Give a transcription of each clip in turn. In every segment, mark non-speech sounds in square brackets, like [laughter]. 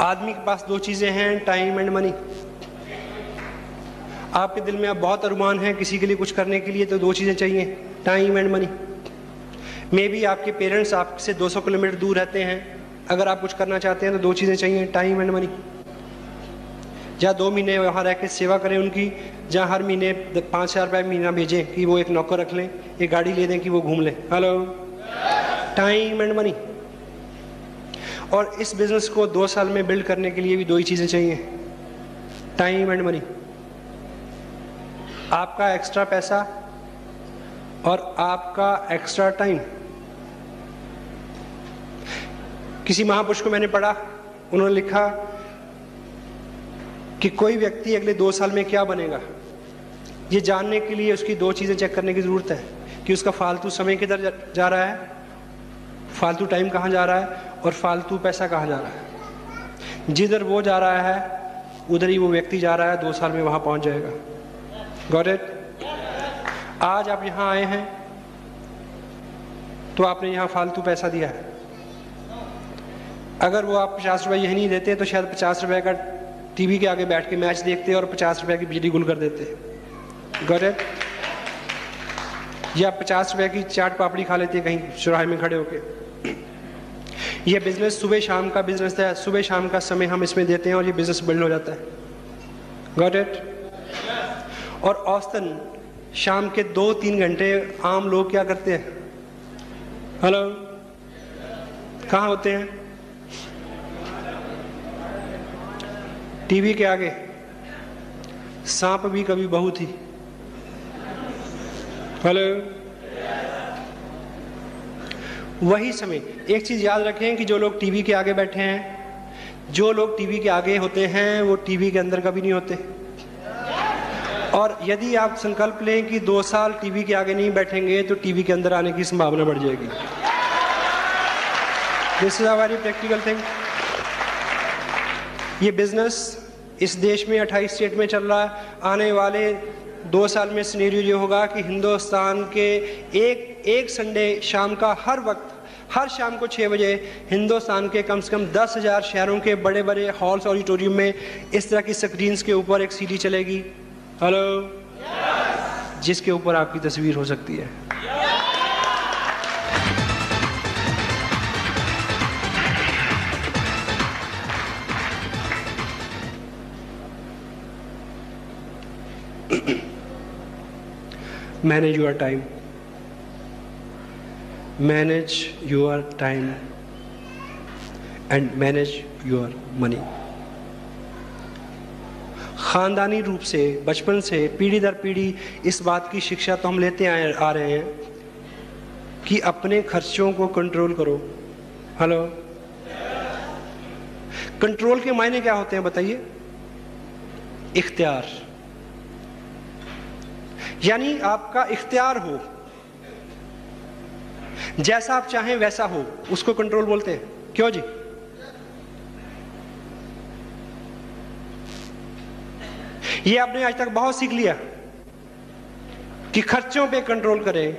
आदमी के पास दो चीज़ें हैं टाइम एंड मनी आपके दिल में अब बहुत अरमान है किसी के लिए कुछ करने के लिए तो दो चीज़ें चाहिए time and money may be आपके पेरेंट्स आपसे 200 किलोमीटर दूर रहते हैं। अगर आप कुछ करना चाहते हैं तो दो चीज़ें चाहिए टाइम एंड मनी जहाँ दो महीने वहाँ रह के सेवा करें उनकी, जहाँ हर महीने पाँच हज़ार रुपये महीना भेजें कि वो एक नौकर रख लें, एक गाड़ी ले दें कि वो घूम लें। हेलो टाइम एंड मनी और इस बिज़नेस को दो साल में बिल्ड करने के लिए भी दो ही चीज़ें चाहिए। टाइम एंड मनी आपका एक्स्ट्रा पैसा और आपका एक्स्ट्रा टाइम किसी महापुरुष को मैंने पढ़ा, उन्होंने लिखा कि कोई व्यक्ति अगले दो साल में क्या बनेगा? ये जानने के लिए उसकी दो चीज़ें चेक करने की ज़रूरत है कि उसका फालतू समय किधर जा रहा है? फालतू टाइम कहाँ जा रहा है? और फालतू पैसा कहाँ जा रहा है? जिधर वो जा रहा है, उधर ही वो व्यक्ति जा रहा है, दो साल में वहाँ पहुँच जाएगा। इट आज आप यहाँ आए हैं तो आपने यहाँ फालतू पैसा दिया है। अगर वो आप पचास रुपये यही नहीं देते तो शायद पचास रुपये का टीवी के आगे बैठ के मैच देखते और पचास रुपये की बिजली गुल कर देते। गॉट या पचास रुपये की चाट पापड़ी खा लेते कहीं चौराहे में खड़े होके। ये बिज़नेस सुबह शाम का बिज़नेस है। सुबह शाम का समय हम इसमें देते हैं और ये बिज़नेस बिल्ड हो जाता है। गॉट इट और औसतन शाम के दो तीन घंटे आम लोग क्या करते हैं? हेलो कहाँ होते हैं? टीवी के आगे। सांप भी कभी बहू थी। हेलो वही समय एक चीज़ याद रखें कि जो लोग टीवी के आगे बैठे हैं, जो लोग टीवी के आगे होते हैं, वो टीवी के अंदर कभी नहीं होते। और यदि आप संकल्प लें कि दो साल टीवी के आगे नहीं बैठेंगे तो टीवी के अंदर आने की संभावना बढ़ जाएगी। This is very practical thing ये बिज़नेस इस देश में 28 स्टेट में चल रहा है। आने वाले दो साल में सीनेरियो ये होगा कि हिंदुस्तान के एक एक संडे शाम का हर वक्त हर शाम को छः बजे हिंदुस्तान के कम से कम दस हज़ार शहरों के बड़े बड़े हॉल्स ऑडिटोरियम में इस तरह की स्क्रीन्स के ऊपर एक सीडी चलेगी। हेलो? Yes. जिसके ऊपर आपकी तस्वीर हो सकती है। [clears throat] Manage your time manage your time and manage your money ख़ानदानी रूप से, बचपन से, पीढ़ी दर पीढ़ी इस बात की शिक्षा तो हम लेते आए, आ रहे हैं कि अपने खर्चों को कंट्रोल करो। हेलो कंट्रोल के मायने क्या होते हैं बताइए? इख्तियार। यानी आपका इख्तियार हो। जैसा आप चाहें वैसा हो, उसको कंट्रोल बोलते हैं। क्यों जी? ये आपने आज तक बहुत सीख लिया कि खर्चों पे कंट्रोल करें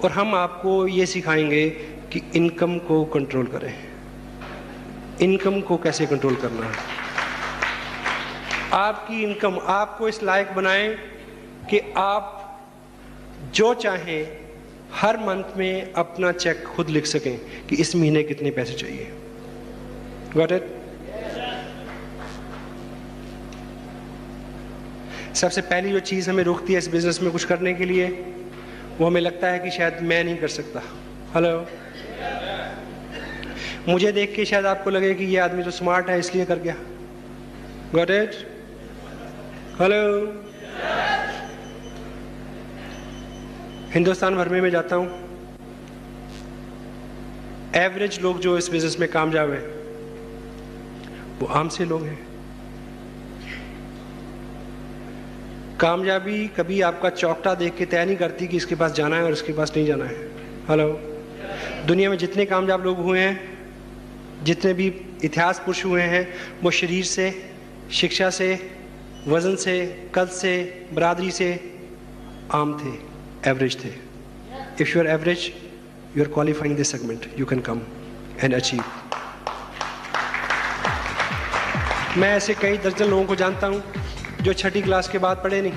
और हम आपको ये सिखाएँगे कि इनकम को कंट्रोल करें। इनकम को कैसे कंट्रोल करना है? आपकी इनकम आपको इस लायक बनाएँ कि आप जो चाहें हर मंथ में अपना चेक खुद लिख सकें कि इस महीने कितने पैसे चाहिए। गॉट इट सबसे पहली जो चीज़ हमें रोकती है इस बिज़नेस में कुछ करने के लिए, वो हमें लगता है कि शायद मैं नहीं कर सकता। हेलो मुझे देख के शायद आपको लगे कि ये आदमी तो स्मार्ट है, इसलिए कर गया। गॉट इट हेलो हिंदुस्तान भर में मैं जाता हूँ। एवरेज लोग जो इस बिज़नेस में कामयाब हैं वो आम से लोग हैं। कामयाबी कभी आपका चौकटा देख के तय नहीं करती कि इसके पास जाना है और इसके पास नहीं जाना है। हेलो दुनिया में जितने कामयाब लोग हुए हैं, जितने भी इतिहास पुरुष हुए हैं, वो शरीर से, शिक्षा से, वज़न से, कद से, बरादरी से आम थे। एवरेज थे if you are average you are qualifying this segment you can come and achieve मैं ऐसे कई दर्जन लोगों को जानता हूँ जो छठी क्लास के बाद पढ़े नहीं।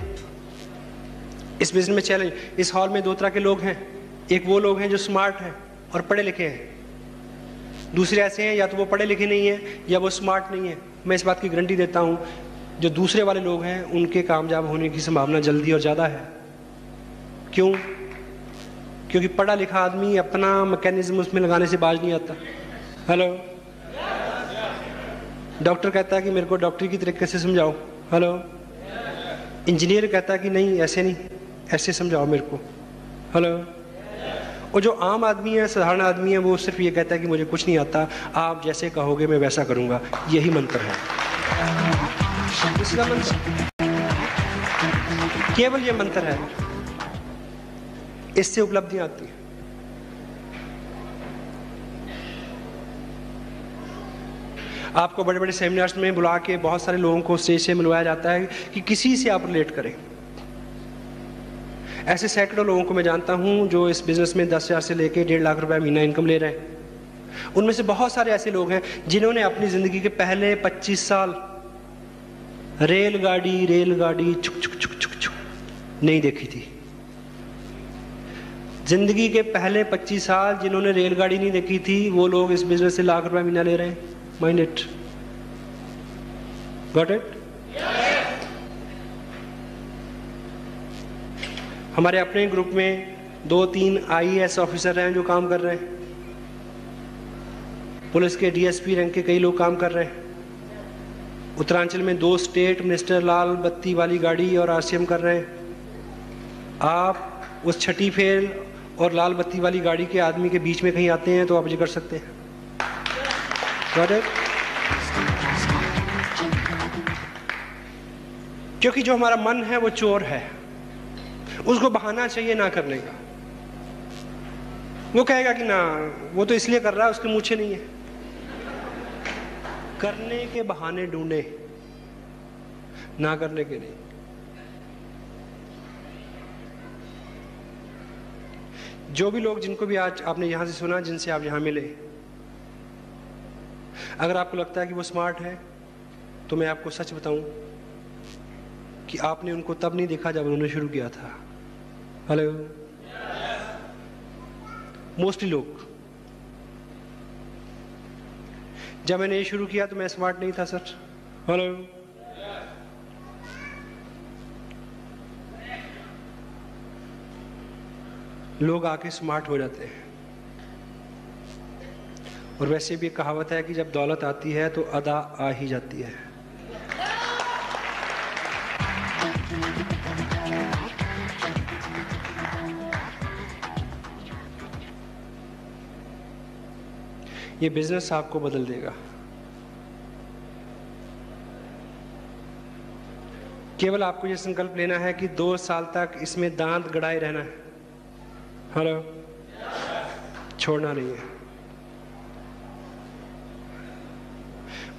इस बिज़नेस में चैलेंज इस हॉल में दो तरह के लोग हैं। एक वो लोग हैं जो स्मार्ट हैं और पढ़े लिखे हैं। दूसरे ऐसे हैं, या तो वो पढ़े लिखे नहीं हैं, या वो स्मार्ट नहीं है। मैं इस बात की गारंटी देता हूँ, जो दूसरे वाले लोग हैं, उनके कामयाब होने की संभावना जल्दी और ज़्यादा है। क्यों? क्योंकि पढ़ा लिखा आदमी अपना मैकेनिज्म उसमें लगाने से बाज नहीं आता। हेलो डॉक्टर कहता है कि मेरे को डॉक्टर की तरीके से समझाओ। हेलो इंजीनियर कहता है कि नहीं, ऐसे नहीं, ऐसे समझाओ मेरे को। हेलो और जो आम आदमी है, साधारण आदमी है, वो सिर्फ़ ये कहता है कि मुझे कुछ नहीं आता। आप जैसे कहोगे, मैं वैसा करूँगा। यही मंत्र है। इसका मंत्र केवल ये मंत्र है। इससे उपलब्धियाँ आती हैं। आपको बड़े बड़े सेमिनार्स में बुला के बहुत सारे लोगों को स्टेज से मिलवाया जाता है कि किसी से आप रिलेट करें। ऐसे सैकड़ों लोगों को मैं जानता हूँ जो इस बिज़नेस में दस हज़ार से लेकर डेढ़ लाख रुपए महीना इनकम ले रहे हैं। उनमें से बहुत सारे ऐसे लोग हैं जिन्होंने अपनी ज़िंदगी के पहले 25 साल रेलगाड़ी रेलगाड़ी छुक छुक छुक छुक छुक, नहीं देखी थी। ज़िंदगी के पहले 25 साल जिन्होंने रेलगाड़ी नहीं देखी थी, वो लोग इस बिज़नेस से लाख रुपए महीना ले रहे हैं। माइंड इट गॉट इट हमारे अपने ग्रुप में दो तीन आईएएस ऑफिसर हैं जो काम कर रहे हैं। पुलिस के डीएसपी रैंक के कई लोग काम कर रहे हैं। उत्तरांचल में दो स्टेट मिनिस्टर लाल बत्ती वाली गाड़ी और आरसीएम कर रहे हैं। आप उस छठी फेल और लाल बत्ती वाली गाड़ी के आदमी के बीच में कहीं आते हैं तो आप ये कर सकते हैं। क्योंकि जो हमारा मन है, वो चोर है। उसको बहाना चाहिए ना करने का। वो कहेगा कि ना, वो तो इसलिए कर रहा है, उसके मुझे नहीं है। करने के बहाने ढूंढे, ना करने के नहीं। जो भी लोग जिनको भी आज आपने यहाँ से सुना, जिनसे आप यहाँ मिले, अगर आपको लगता है कि वो स्मार्ट है तो मैं आपको सच बताऊँ कि आपने उनको तब नहीं देखा जब उन्होंने शुरू किया था। हेलो मोस्टली लोग। जब मैंने ये शुरू किया तो मैं स्मार्ट नहीं था सर हेलो लोग आके स्मार्ट हो जाते हैं। और वैसे भी कहावत है कि जब दौलत आती है तो अदा आ ही जाती है। ये बिज़नेस आपको बदल देगा। केवल आपको ये संकल्प लेना है कि दो साल तक इसमें दांत गड़ाए रहना है। हेलो। छोड़ना नहीं है।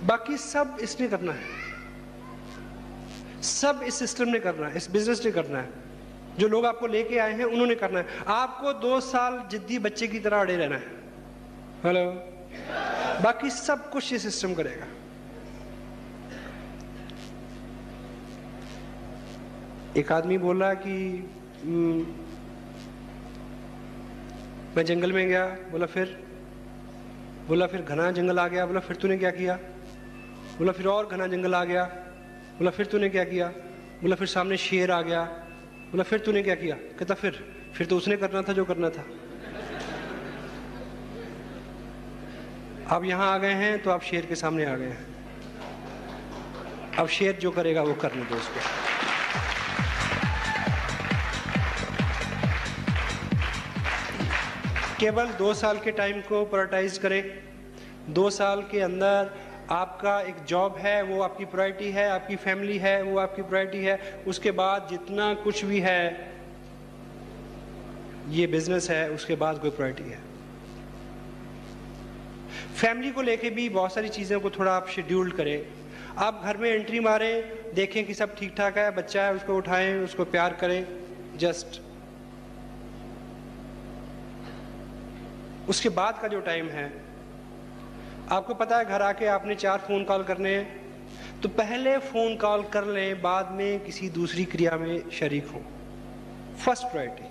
बाकी सब इसने करना है। सब इस सिस्टम ने करना है इस बिज़नेस ने करना है। जो लोग आपको लेके आए हैं उन्होंने करना है। आपको दो साल जिद्दी बच्चे की तरह अड़े रहना है। हेलो। बाकी सब कुछ ये सिस्टम करेगा। एक आदमी बोल रहा है कि हम्म, मैं जंगल में गया, बोला फिर बोला फिर घना जंगल आ गया, बोला फिर तूने क्या किया? बोला फिर और घना जंगल आ गया, बोला फिर तूने क्या किया? बोला फिर सामने शेर आ गया, बोला फिर तूने क्या किया? कहता फिर फिर तो उसने करना था जो करना था। आप यहाँ आ गए हैं तो आप शेर के सामने आ गए हैं। अब शेर जो करेगा वो करने दो उसको। केवल दो साल के टाइम को प्रायोरिटाइज करें। दो साल के अंदर आपका एक जॉब है, वो आपकी प्रायोरिटी है, आपकी फैमिली है, वो आपकी प्रायोरिटी है। उसके बाद जितना कुछ भी है, ये बिज़नेस है, उसके बाद कोई प्रायोरिटी है। फैमिली को लेके भी बहुत सारी चीज़ों को थोड़ा आप शेड्यूल करें। आप घर में एंट्री मारें, देखें कि सब ठीक ठाक है, बच्चा है, उसको उठाएँ, उसको प्यार करें जस्ट उसके बाद का जो टाइम है, आपको पता है घर आके आपने चार फ़ोन कॉल करने हैं तो पहले फ़ोन कॉल कर लें, बाद में किसी दूसरी क्रिया में शरीक हो। फ़र्स्ट प्रायोरिटी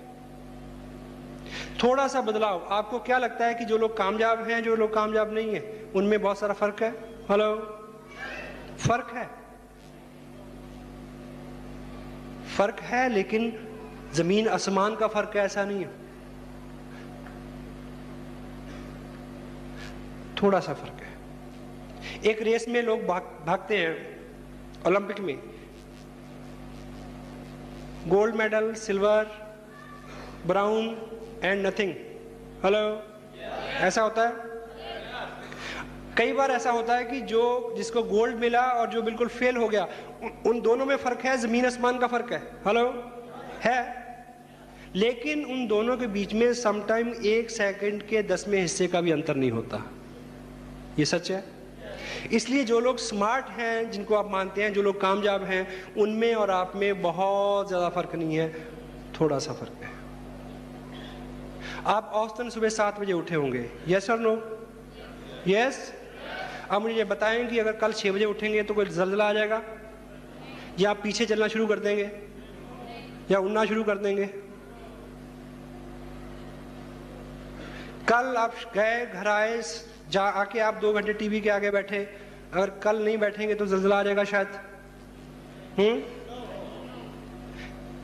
थोड़ा सा बदलाव। आपको क्या लगता है कि जो लोग कामयाब हैं, जो लोग कामयाब नहीं है, उनमें बहुत सारा फ़र्क है? हेलो फ़र्क है। फ़र्क है, लेकिन ज़मीन आसमान का फ़र्क ऐसा नहीं है। थोड़ा सा फ़र्क है। एक रेस में लोग भाग, भागते हैं ओलंपिक में। Gold medal silver brown and nothing hello ऐसा होता है? कई बार ऐसा होता है कि जो जिसको गोल्ड मिला और जो बिल्कुल फेल हो गया उन दोनों में फ़र्क है ज़मीन आसमान का फ़र्क है। हेलो है। लेकिन उन दोनों के बीच में समटाइम एक सेकंड के दसवें हिस्से का भी अंतर नहीं होता। ये सच है? इसलिए जो लोग स्मार्ट हैं, जिनको आप मानते हैं, जो लोग कामयाब हैं, उनमें और आप में बहुत ज़्यादा फ़र्क नहीं है, थोड़ा सा फ़र्क है। आप औसतन सुबह सात बजे उठे होंगे। यस और नो यस अब मुझे ये बताएँ कि अगर कल छः बजे उठेंगे तो कोई जल्जला आ जाएगा? या आप पीछे चलना शुरू कर देंगे? या उड़ना शुरू कर देंगे? कल आप गए, घर आए जा आके आप दो घंटे टीवी के आगे बैठे, अगर कल नहीं बैठेंगे तो जल्जला आ जाएगा शायद। हम्म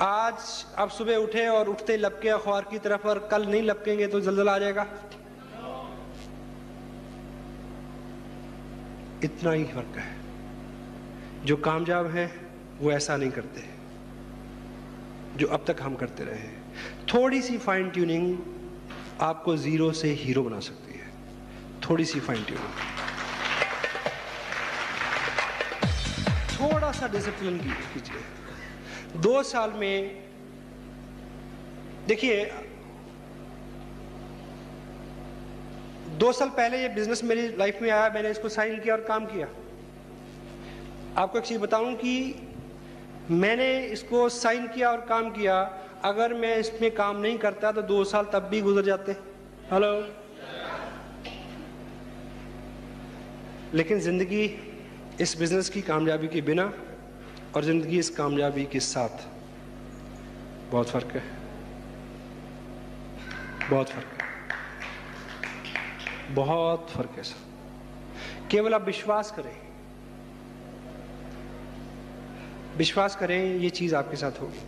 आज आप सुबह उठे और उठते लपके अखबार की तरफ़, और कल नहीं लपकेंगे तो जल्जला आ जाएगा। इतना ही फ़र्क है। जो कामयाब हैं, वो ऐसा नहीं करते। जो अब तक हम करते रहे थोड़ी सी फाइन ट्यूनिंग आपको ज़ीरो से हीरो बना सकती थोड़ी सी फाइन ट्यूनिंग थोड़ा सा डिसिप्लिन कीजिए। दो साल में, देखिए, दो साल पहले ये बिज़नेस मेरी लाइफ में आया, मैंने इसको साइन किया और काम किया। आपको एक चीज़ बताऊँ कि मैंने इसको साइन किया और काम किया। अगर मैं इसमें काम नहीं करता तो दो साल तब भी गुजर जाते। हेलो लेकिन ज़िंदगी इस बिज़नेस की कामयाबी के बिना और ज़िंदगी इस कामयाबी के साथ, बहुत फ़र्क है। बहुत फ़र्क है। बहुत फ़र्क है, सर। केवल आप विश्वास करें। विश्वास करें, ये चीज़ आपके साथ होगी।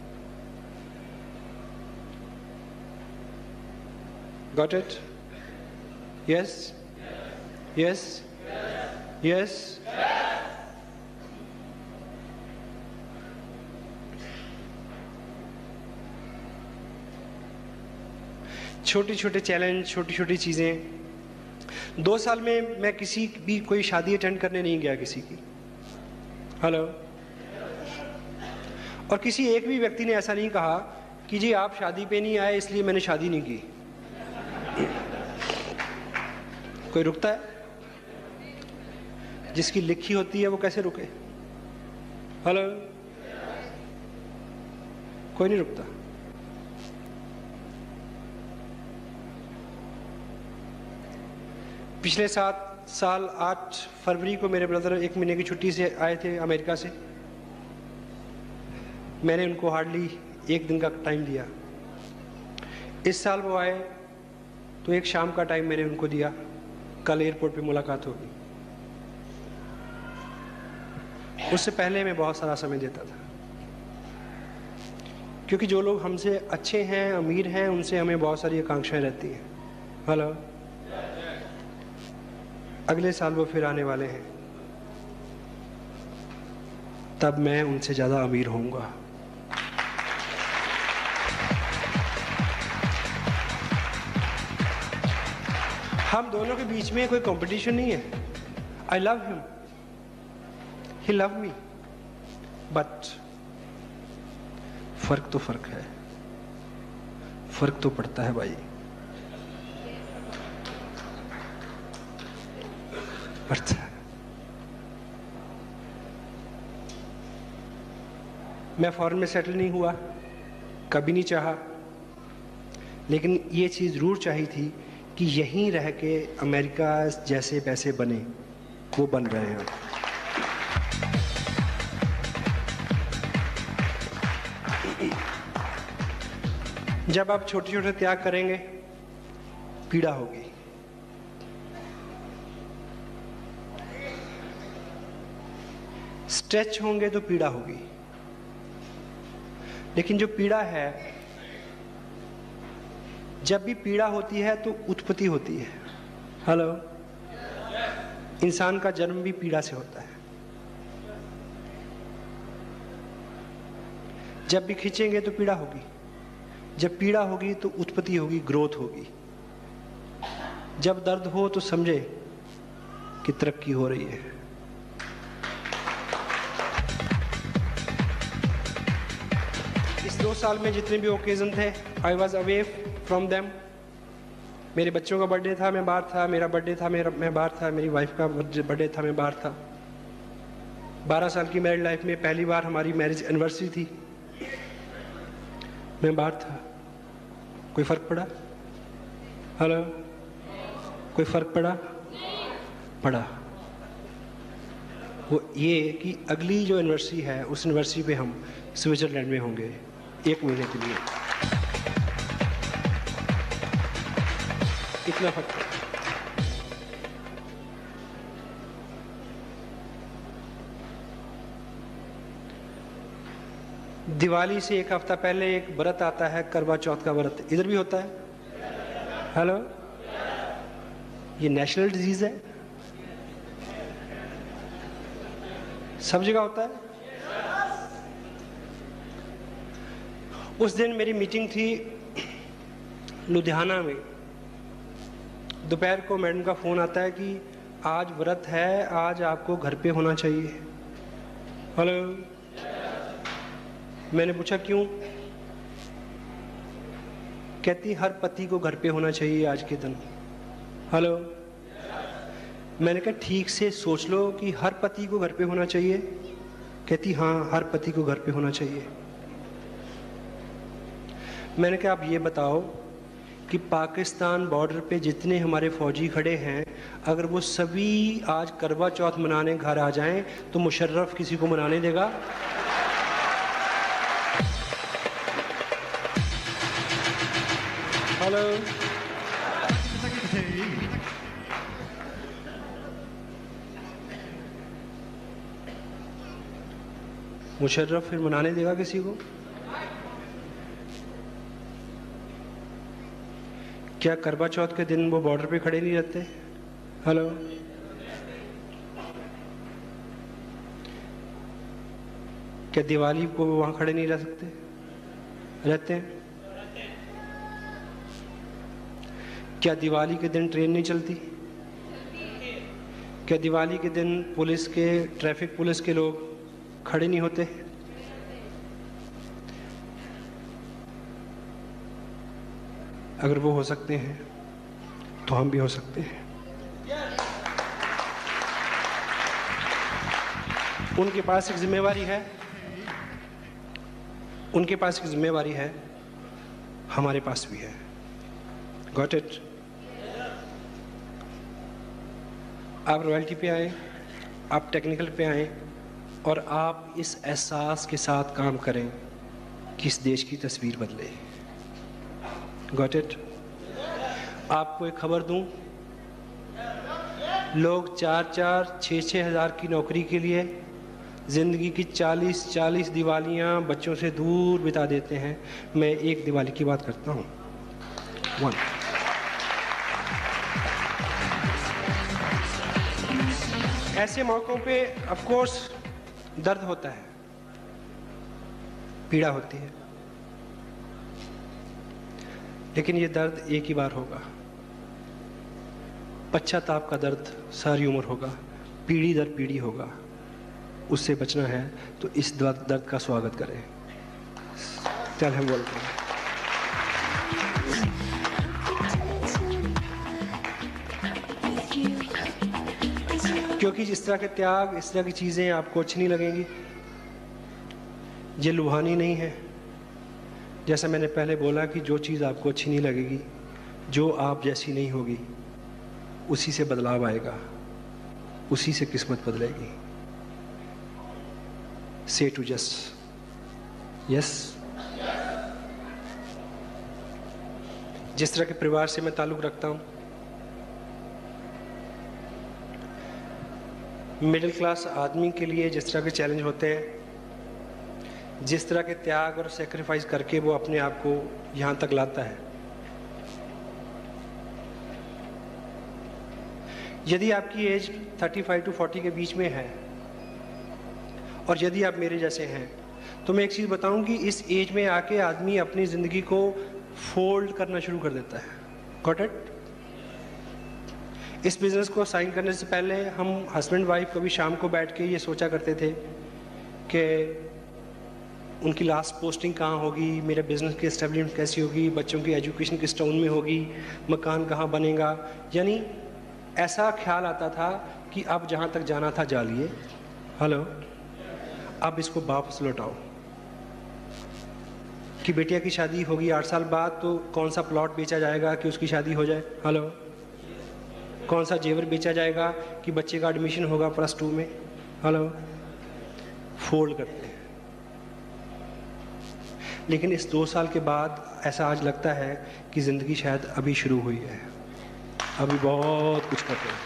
Got it yes yes yes छोटी छोटे चैलेंज छोटी छोटी चीज़ें। दो साल में मैं किसी भी कोई शादी अटेंड करने नहीं गया किसी की। हेलो और किसी एक भी व्यक्ति ने ऐसा नहीं कहा कि जी आप शादी पे नहीं आए, इसलिए मैंने शादी नहीं की। कोई रुकता है? जिसकी लिखी होती है वो कैसे रुके? हेलो कोई नहीं रुकता। पिछले सात साल, आठ फरवरी को मेरे ब्रदर एक महीने की छुट्टी से आए थे अमेरिका से। मैंने उनको हार्डली एक दिन का टाइम दिया। इस साल वो आए तो एक शाम का टाइम मैंने उनको दिया। कल एयरपोर्ट पे मुलाकात होगी। उससे पहले मैं बहुत सारा समय देता था। क्योंकि जो लोग हमसे अच्छे हैं, अमीर हैं, उनसे हमें बहुत सारी आकांक्षाएँ रहती हैं। हेलो? अगले साल वो फिर आने वाले हैं। तब मैं उनसे ज़्यादा अमीर होऊँगा। हम दोनों के बीच में कोई कंपटीशन नहीं है। I love him he love me but फ़र्क तो फ़र्क है। फ़र्क तो पड़ता है भाई। पड़ता है। मैं फॉरेन में सेटल नहीं हुआ। कभी नहीं चाहा। लेकिन ये चीज़ ज़रूर चाहिए थी कि यहीं रह के अमेरिका जैसे पैसे बने, वो बन रहे हैं। जब आप छोटे छोटे त्याग करेंगे, पीड़ा होगी। स्ट्रेच होंगे तो पीड़ा होगी। लेकिन जो पीड़ा है, जब भी पीड़ा होती है तो उत्पत्ति होती है। हेलो? इंसान का जन्म भी पीड़ा से होता है। जब भी खींचेंगे तो पीड़ा होगी। जब पीड़ा होगी तो उत्पत्ति होगी, ग्रोथ होगी। जब दर्द हो तो समझे कि तरक्की हो रही है। इस दो साल में जितने भी ओकेजन थे I was away from them मेरे बच्चों का बर्थडे था, मैं बाहर था, मेरा बर्थडे था, मेरा, मैं बाहर था, मेरी वाइफ का बर्थडे था, मैं बाहर था। बारह साल की मैरिड लाइफ में पहली बार हमारी मैरिज एनिवर्सरी थी। मैं बाहर था। कोई फ़र्क पड़ा? हेलो कोई फ़र्क पड़ा? पड़ा। वो ये कि अगली जो यूनिवर्सिटी है, उस यूनिवर्सिटी पे हम स्विट्ज़रलैंड में होंगे, एक महीने के लिए। इतना फ़र्क दिवाली से एक हफ़्ता पहले एक व्रत आता है, करवा चौथ का व्रत। इधर भी होता है? हेलो ये नेशनल डिज़ीज़ है? सब जगह होता है? उस दिन मेरी मीटिंग थी लुधियाना में। दोपहर को मैडम का फ़ोन आता है कि आज व्रत है, आज आपको घर पे होना चाहिए। हेलो मैंने पूछा, क्यों? कहती, हर पति को घर पे होना चाहिए आज के दिन। हेलो? मैंने कहा, ठीक से सोच लो कि हर पति को घर पे होना चाहिए। कहती हाँ हर पति को घर पे होना चाहिए। मैंने कहा, आप ये बताओ कि पाकिस्तान बॉर्डर पे जितने हमारे फौजी खड़े हैं, अगर वो सभी आज करवा चौथ मनाने घर आ जाएँ तो मुशर्रफ किसी को मनाने देगा? हेलो। मुशर्रफ, फिर मनाने देगा किसी को? क्या करवा चौथ के दिन वो बॉर्डर पे खड़े नहीं रहते? हेलो। क्या दिवाली को वहाँ खड़े नहीं रह सकते? रहते हैं। क्या दिवाली के दिन ट्रेन नहीं चलती? क्या दिवाली के दिन पुलिस के, ट्रैफ़िक पुलिस के लोग खड़े नहीं होते? अगर वो हो सकते हैं तो हम भी हो सकते हैं। उनके पास एक जिम्मेवारी है। उनके पास एक जिम्मेवारी है। हमारे पास भी है। गॉट इट आप रॉयल्टी पे आए, आप टेक्निकल पे आए और आप इस एहसास के साथ काम करें कि इस देश की तस्वीर बदले। गॉट इट आपको एक खबर दूँ? लोग चार चार छः छः हज़ार की नौकरी के लिए ज़िंदगी की चालीस चालीस दिवालियाँ बच्चों से दूर बिता देते हैं। मैं एक दिवाली की बात करता हूँ। वन ऐसे मौक़ों पे ऑफ़ कोर्स दर्द होता है। पीड़ा होती है। लेकिन ये दर्द एक ही बार होगा। पश्चाताप का दर्द सारी उम्र होगा। पीढ़ी दर पीढ़ी होगा। उससे बचना है तो इस दर्द का स्वागत करें। चल हम बोलते हैं। क्योंकि जिस तरह के त्याग, इस तरह की चीज़ें आपको अच्छी नहीं लगेंगी। ये लुभानी नहीं है। जैसा मैंने पहले बोला कि जो चीज़ आपको अच्छी नहीं लगेगी, जो आप जैसी नहीं होगी, उसी से बदलाव आएगा। उसी से किस्मत बदलेगी। से टू जस्ट यस जिस तरह के परिवार से मैं ताल्लुक़ रखता हूँ मिडिल क्लास आदमी के लिए जिस तरह के चैलेंज होते हैं, जिस तरह के त्याग और सेक्रीफाइस करके वो अपने आप को यहाँ तक लाता है। यदि आपकी एज 35 टू 40 के बीच में है और यदि आप मेरे जैसे हैं तो मैं एक चीज़ बताऊँ कि इस एज में आके आदमी अपनी ज़िंदगी को फोल्ड करना शुरू कर देता है। गॉट इट इस बिज़नेस को साइन करने से पहले हम हस्बैंड वाइफ कभी शाम को बैठ के ये सोचा करते थे कि उनकी लास्ट पोस्टिंग कहाँ होगी, मेरे बिज़नेस की इस्टेब्लिशमेंट कैसी होगी, बच्चों की एजुकेशन किस टाउन में होगी, मकान कहाँ बनेगा। यानी ऐसा ख्याल आता था कि अब जहाँ तक जाना था जा लिए। हेलो अब इसको वापस लौटाओ। कि बेटिया की शादी होगी आठ साल बाद तो कौन सा प्लॉट बेचा जाएगा कि उसकी शादी हो जाए? हेलो कौन सा जेवर बेचा जाएगा कि बच्चे का एडमिशन होगा प्लस टू में? हेलो फोल्ड करते हैं। लेकिन इस दो साल के बाद ऐसा आज लगता है कि ज़िंदगी शायद अभी शुरू हुई है। अभी बहुत कुछ करते हैं।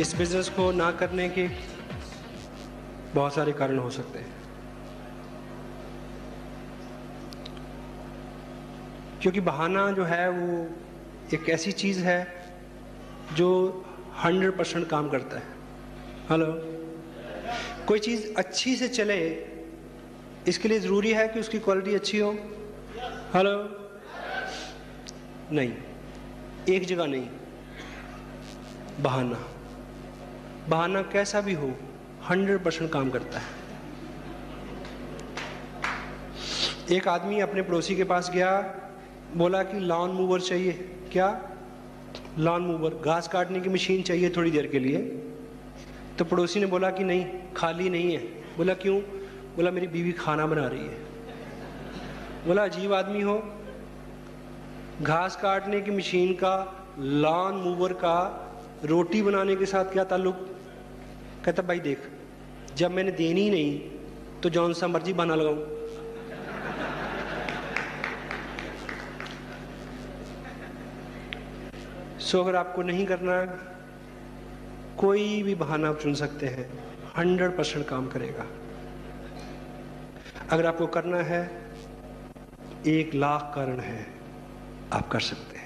इस बिज़नेस को ना करने के बहुत सारे कारण हो सकते हैं। क्योंकि बहाना जो है वो एक ऐसी चीज़ है जो हंड्रेड परसेंट काम करता है। हेलो? कोई चीज़ अच्छी से चले, इसके लिए ज़रूरी है कि उसकी क्वालिटी अच्छी हो? हेलो? नहीं। एक जगह नहीं। बहाना। बहाना कैसा भी हो हंड्रेड परसेंट काम करता है। एक आदमी अपने पड़ोसी के पास गया, बोला कि लॉन मूवर चाहिए। क्या? लॉन मूवर घास काटने की मशीन चाहिए थोड़ी देर के लिए। तो पड़ोसी ने बोला कि नहीं, खाली नहीं है। बोला, क्यों? बोला, मेरी बीवी खाना बना रही है। बोला, अजीब आदमी हो। घास काटने की मशीन का लॉन मूवर का, रोटी बनाने के साथ क्या ताल्लुक? कहता, भाई देख, जब मैंने देनी ही नहीं तो जौन सा मर्ज़ी बना लगाऊँ। सो अगर आपको नहीं करना, कोई भी बहाना आप चुन सकते हैं। हंड्रेड परसेंट काम करेगा। अगर आपको करना है, एक लाख कारण है, आप कर सकते हैं।